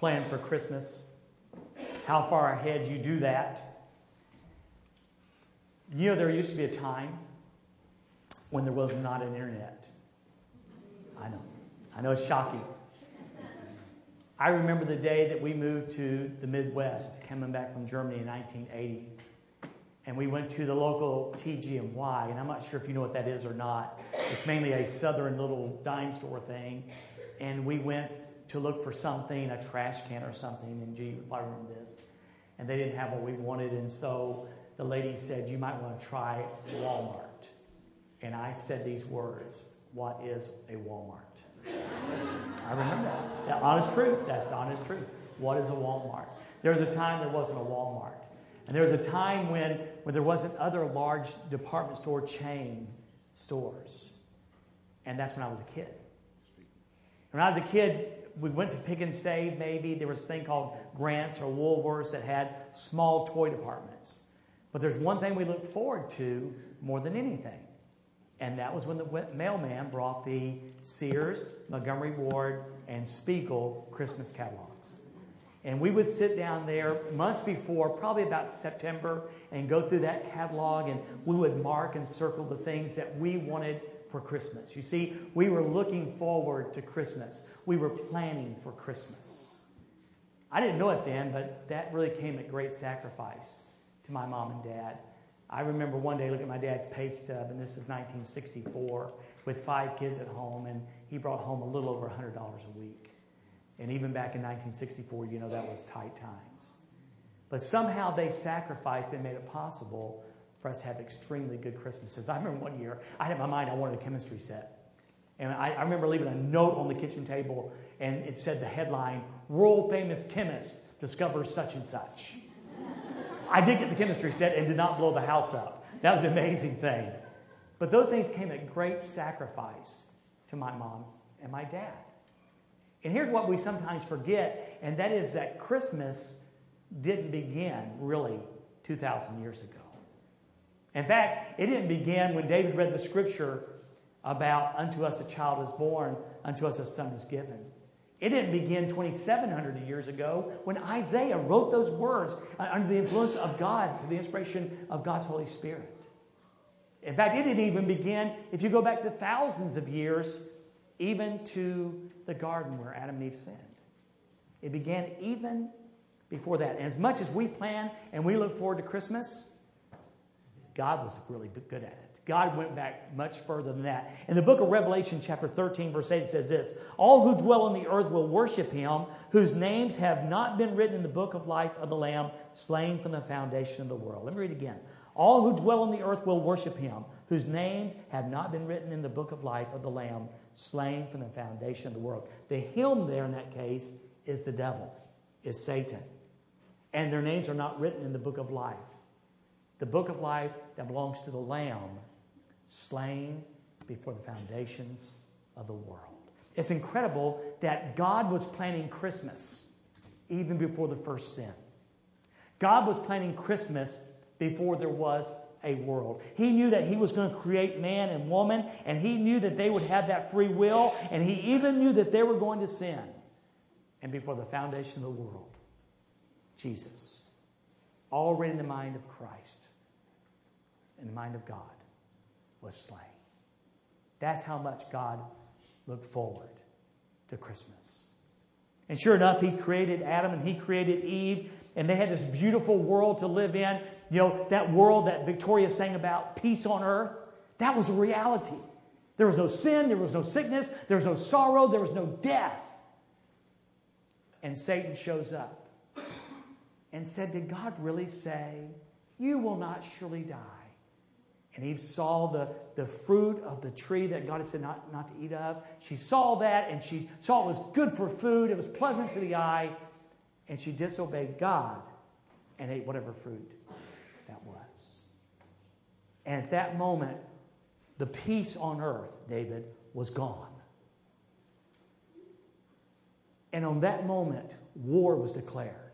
plan for Christmas, how far ahead you do that. You know, there used to be a time when there was not an internet. I know. I know it's shocking. I remember the day that we moved to the Midwest, coming back from Germany in 1980. And we went to the local TG&Y, and I'm not sure if you know what that is or not. It's mainly a southern little dime store thing. And we went to look for something, a trash can or something, and gee, you probably remember this. And they didn't have what we wanted, and so the lady said, You might want to try Walmart. And I said these words What is a Walmart? I remember that. That honest truth. That's the honest truth. What is a Walmart? There was a time there wasn't a Walmart. And there was a time when, when there wasn't other large department store chain stores. And that's when I was a kid. When I was a kid, we went to Pick and Save maybe. There was a thing called Grants or Woolworths that had small toy departments. But there's one thing we looked forward to more than anything. And that was when the mailman brought the Sears, Montgomery Ward, and Spiegel Christmas catalogs. And we would sit down there months before, probably about September, and go through that catalog, and we would mark and circle the things that we wanted for Christmas. You see, we were looking forward to Christmas. We were planning for Christmas. I didn't know it then, but that really came at great sacrifice to my mom and dad. I remember one day looking at my dad's pay stub, and this is 1964, with five kids at home, and he brought home a little over $100 a week. And even back in 1964, you know, that was tight times. But somehow they sacrificed and made it possible for us to have extremely good Christmases. I remember one year, I had in my mind I wanted a chemistry set. And I, I remember leaving a note on the kitchen table, and it said the headline World famous chemist discovers such and such. I did get the chemistry set and did not blow the house up. That was an amazing thing. But those things came at great sacrifice to my mom and my dad. And here's what we sometimes forget, and that is that Christmas didn't begin really 2,000 years ago. In fact, it didn't begin when David read the scripture about, Unto us a child is born, unto us a son is given. It didn't begin 2,700 years ago when Isaiah wrote those words under the influence of God, through the inspiration of God's Holy Spirit. In fact, it didn't even begin, if you go back to thousands of years, even to the garden where Adam and Eve sinned. It began even before that. And as much as we plan and we look forward to Christmas, God was really good at it. God went back much further than that. In the book of Revelation, chapter 13, verse 8, it says this All who dwell on the earth will worship him, whose names have not been written in the book of life of the Lamb, slain from the foundation of the world. Let me read again. All who dwell on the earth will worship him, whose names have not been written in the book of life of the Lamb, slain from the foundation of the world. The him there in that case is the devil, is Satan. And their names are not written in the book of life. The book of life that belongs to the Lamb slain before the foundations of the world. It's incredible that God was planning Christmas even before the first sin. God was planning Christmas before there was a world. He knew that He was going to create man and woman, and He knew that they would have that free will, and He even knew that they were going to sin. And before the foundation of the world, Jesus, already in the mind of Christ, in the mind of God, was slain. That's how much God looked forward to Christmas. And sure enough, He created Adam and He created Eve, and they had this beautiful world to live in. You know, that world that Victoria sang about, peace on earth, that was a reality. There was no sin, there was no sickness, there was no sorrow, there was no death. And Satan shows up and said, Did God really say, You will not surely die? And Eve saw the, the fruit of the tree that God had said not, not to eat of. She saw that and she saw it was good for food, it was pleasant to the eye, and she disobeyed God and ate whatever fruit that was. And at that moment, the peace on earth, David, was gone. And on that moment, war was declared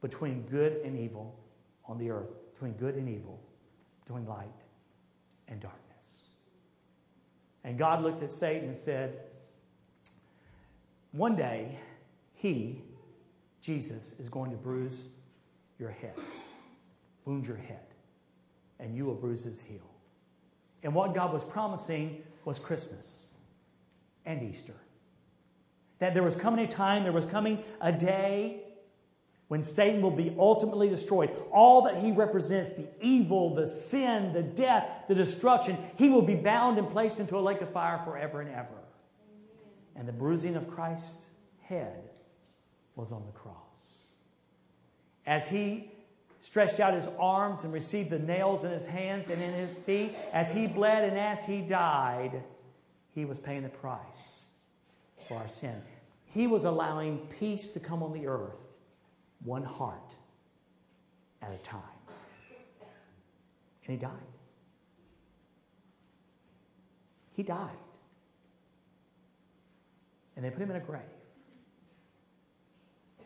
between good and evil on the earth, between good and evil between light and darkness. And God looked at Satan and said, One day, he, Jesus is going to bruise your head, wound your head, and you will bruise his heel. And what God was promising was Christmas and Easter. That there was coming a time, there was coming a day when Satan will be ultimately destroyed. All that he represents the evil, the sin, the death, the destruction he will be bound and placed into a lake of fire forever and ever. And the bruising of Christ's head was on the cross. As he stretched out his arms and received the nails in his hands and in his feet, as he bled and as he died, he was paying the price for our sin. He was allowing peace to come on the earth, one heart at a time. And he died. He died. And they put him in a grave.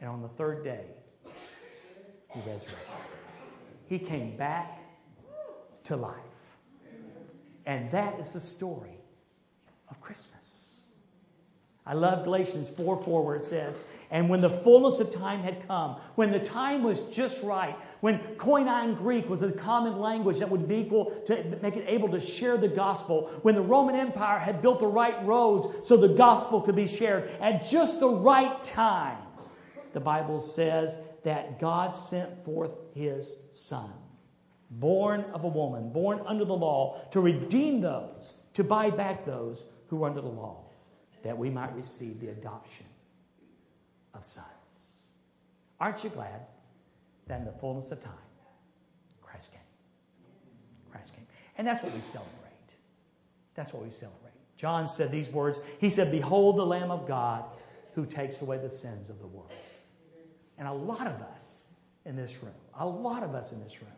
And on the third day, he resurrected. He came back to life. And that is the story of Christmas. I love Galatians 4 4, where it says, And when the fullness of time had come, when the time was just right, when Koine Greek was a common language that would be equal to make it able to share the gospel, when the Roman Empire had built the right roads so the gospel could be shared, at just the right time, the Bible says that God sent forth his son, born of a woman, born under the law, to redeem those, to buy back those who were under the law that we might receive the adoption of sons. Aren't you glad that in the fullness of time, Christ came? Christ came. And that's what we celebrate. That's what we celebrate. John said these words He said, Behold the Lamb of God who takes away the sins of the world. And a lot of us in this room, a lot of us in this room,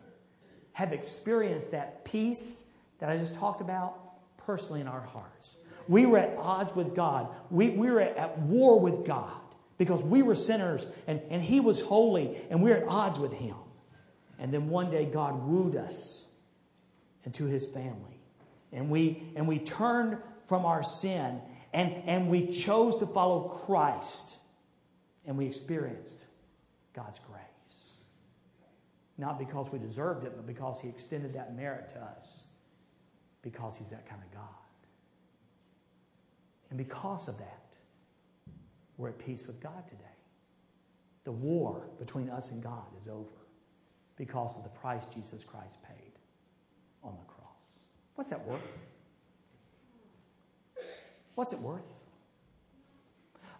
have experienced that peace that I just talked about personally in our hearts. We were at odds with God. We, we were at war with God because we were sinners and, and He was holy and we were at odds with Him. And then one day God wooed us into His family. And we, and we turned from our sin and, and we chose to follow Christ. And we experienced God's grace. Not because we deserved it, but because He extended that merit to us. Because He's that kind of God. And because of that, we're at peace with God today. The war between us and God is over because of the price Jesus Christ paid on the cross. What's that worth? What's it worth?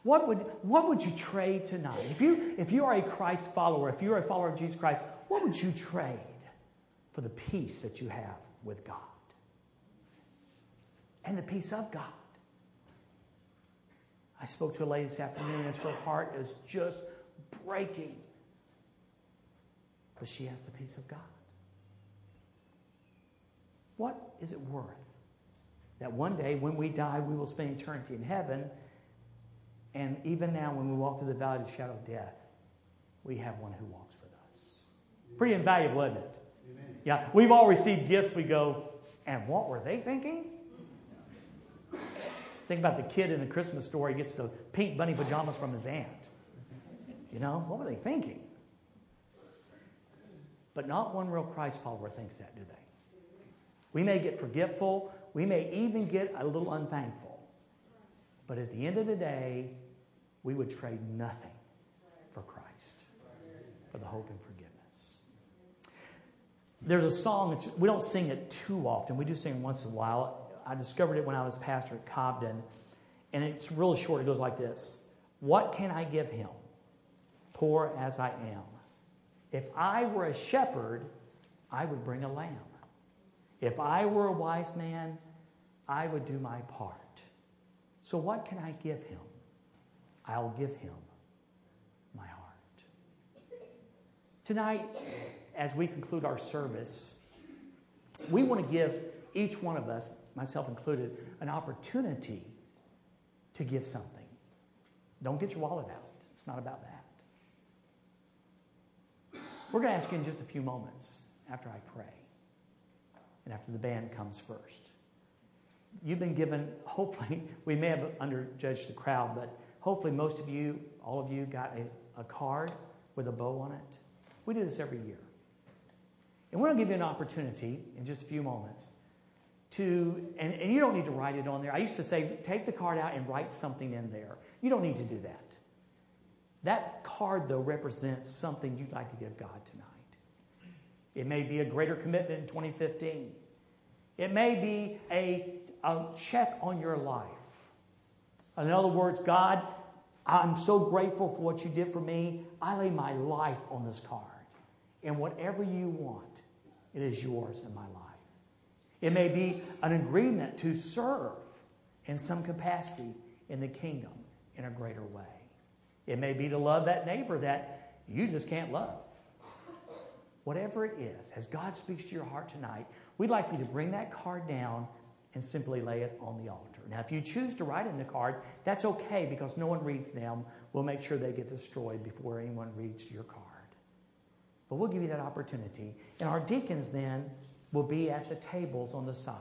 What would, what would you trade tonight? If you, if you are a Christ follower, if you're a follower of Jesus Christ, what would you trade for the peace that you have with God? And the peace of God. I spoke to a lady this afternoon as her heart is just breaking. But she has the peace of God. What is it worth? That one day when we die, we will spend eternity in heaven. And even now, when we walk through the valley of the shadow of death, we have one who walks with us. Pretty invaluable, isn't it? Amen. Yeah, we've all received gifts. We go, and what were they thinking? Think about the kid in the Christmas story gets the pink bunny pajamas from his aunt. You know, what were they thinking? But not one real Christ follower thinks that, do they? We may get forgetful. We may even get a little unthankful. But at the end of the day, we would trade nothing for Christ, for the hope and forgiveness. There's a song, we don't sing it too often. We do sing it once in a while. I discovered it when I was pastor at Cobden, and it's really short. It goes like this What can I give him, poor as I am? If I were a shepherd, I would bring a lamb. If I were a wise man, I would do my part. So, what can I give him? I'll give him my heart. Tonight, as we conclude our service, we want to give each one of us myself included, an opportunity to give something. Don't get your wallet out. It's not about that. We're going to ask you in just a few moments after I pray and after the band comes first. You've been given, hopefully, we may have underjudged the crowd, but hopefully, most of you, all of you, got a, a card with a bow on it. We do this every year. And we're going to give you an opportunity in just a few moments to, and, and you don't need to write it on there. I used to say, take the card out and write something in there. You don't need to do that. That card, though, represents something you'd like to give God tonight. It may be a greater commitment in 2015. It may be a, a check on your life. In other words, God, I'm so grateful for what you did for me. I lay my life on this card. And whatever you want, it is yours in my life. It may be an agreement to serve in some capacity in the kingdom in a greater way. It may be to love that neighbor that you just can't love. Whatever it is, as God speaks to your heart tonight, we'd like for you to bring that card down and simply lay it on the altar. Now, if you choose to write in the card, that's okay because no one reads them. We'll make sure they get destroyed before anyone reads your card. But we'll give you that opportunity. And our deacons then will be at the tables on the side.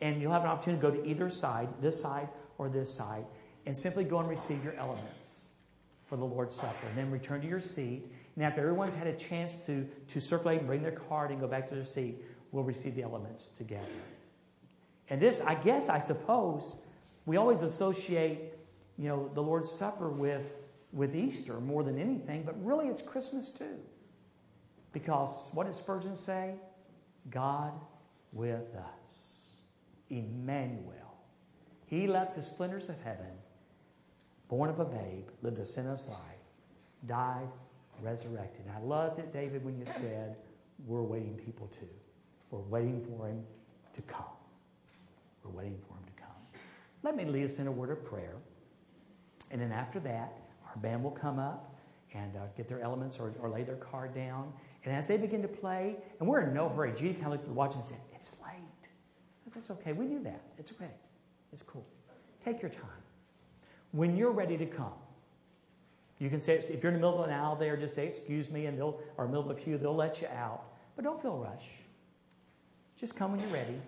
And you'll have an opportunity to go to either side, this side or this side, and simply go and receive your elements for the Lord's Supper. And then return to your seat. And after everyone's had a chance to, to circulate and bring their card and go back to their seat, we'll receive the elements together. And this, I guess, I suppose, we always associate, you know, the Lord's Supper with, with Easter more than anything, but really it's Christmas too. Because what did Spurgeon say? God with us. Emmanuel. He left the splendors of heaven, born of a babe, lived a sinless life, died, resurrected. And I loved it, David, when you said, We're waiting people too. We're waiting for him to come. We're waiting for him to come. Let me lead us in a word of prayer. And then after that, our band will come up and uh, get their elements or, or lay their card down. And as they begin to play, and we're in no hurry, Judy kind of looked at the watch and said, It's late. I said, That's okay. We knew that. It's okay. It's cool. Take your time. When you're ready to come, you can say, if you're in the middle of an aisle there, just say, Excuse me, and they'll, or middle of a pew, they'll let you out. But don't feel rush. Just come when you're ready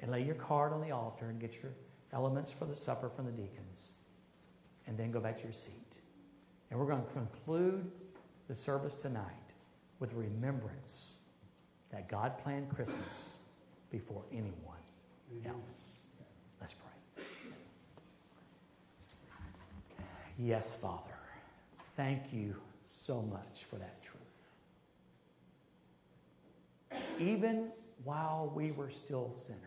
and lay your card on the altar and get your elements for the supper from the deacons. And then go back to your seat. And we're going to conclude the service tonight with remembrance that God planned Christmas before anyone mm-hmm. else. Let's pray. Yes, Father, thank you so much for that truth. Even while we were still sinners,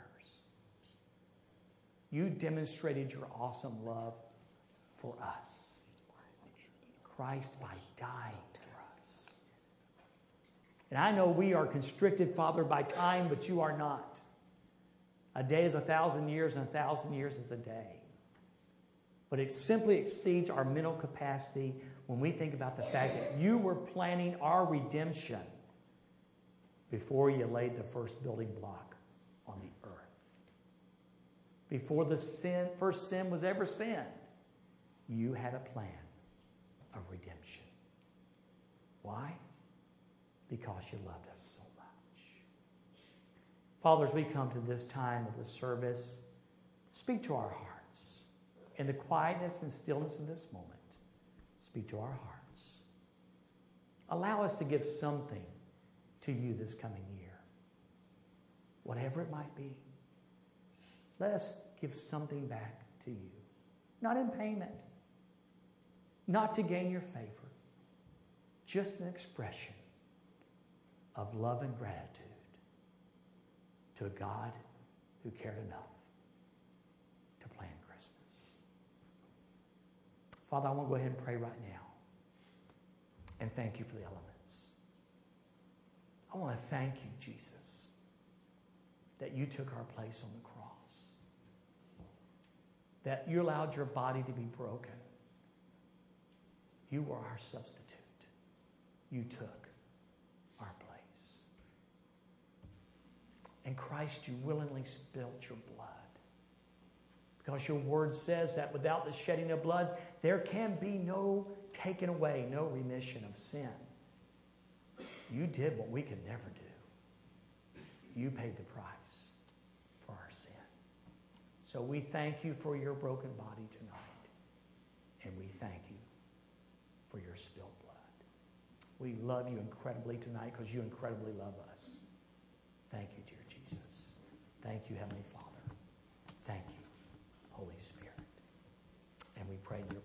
you demonstrated your awesome love for us. Christ by dying and I know we are constricted, Father, by time, but you are not. A day is a thousand years, and a thousand years is a day. But it simply exceeds our mental capacity when we think about the fact that you were planning our redemption before you laid the first building block on the earth. Before the sin, first sin was ever sinned, you had a plan of redemption. Why? Because you loved us so much. Father, as we come to this time of the service, speak to our hearts. In the quietness and stillness of this moment, speak to our hearts. Allow us to give something to you this coming year, whatever it might be. Let us give something back to you, not in payment, not to gain your favor, just an expression of love and gratitude to a God who cared enough to plan Christmas. Father, I want to go ahead and pray right now and thank you for the elements. I want to thank you, Jesus, that you took our place on the cross, that you allowed your body to be broken. You were our substitute. You took And Christ, you willingly spilt your blood. Because your word says that without the shedding of blood, there can be no taking away, no remission of sin. You did what we could never do. You paid the price for our sin. So we thank you for your broken body tonight. And we thank you for your spilled blood. We love you incredibly tonight because you incredibly love us. Thank you, Jesus. Thank you, Heavenly Father. Thank you, Holy Spirit. And we pray your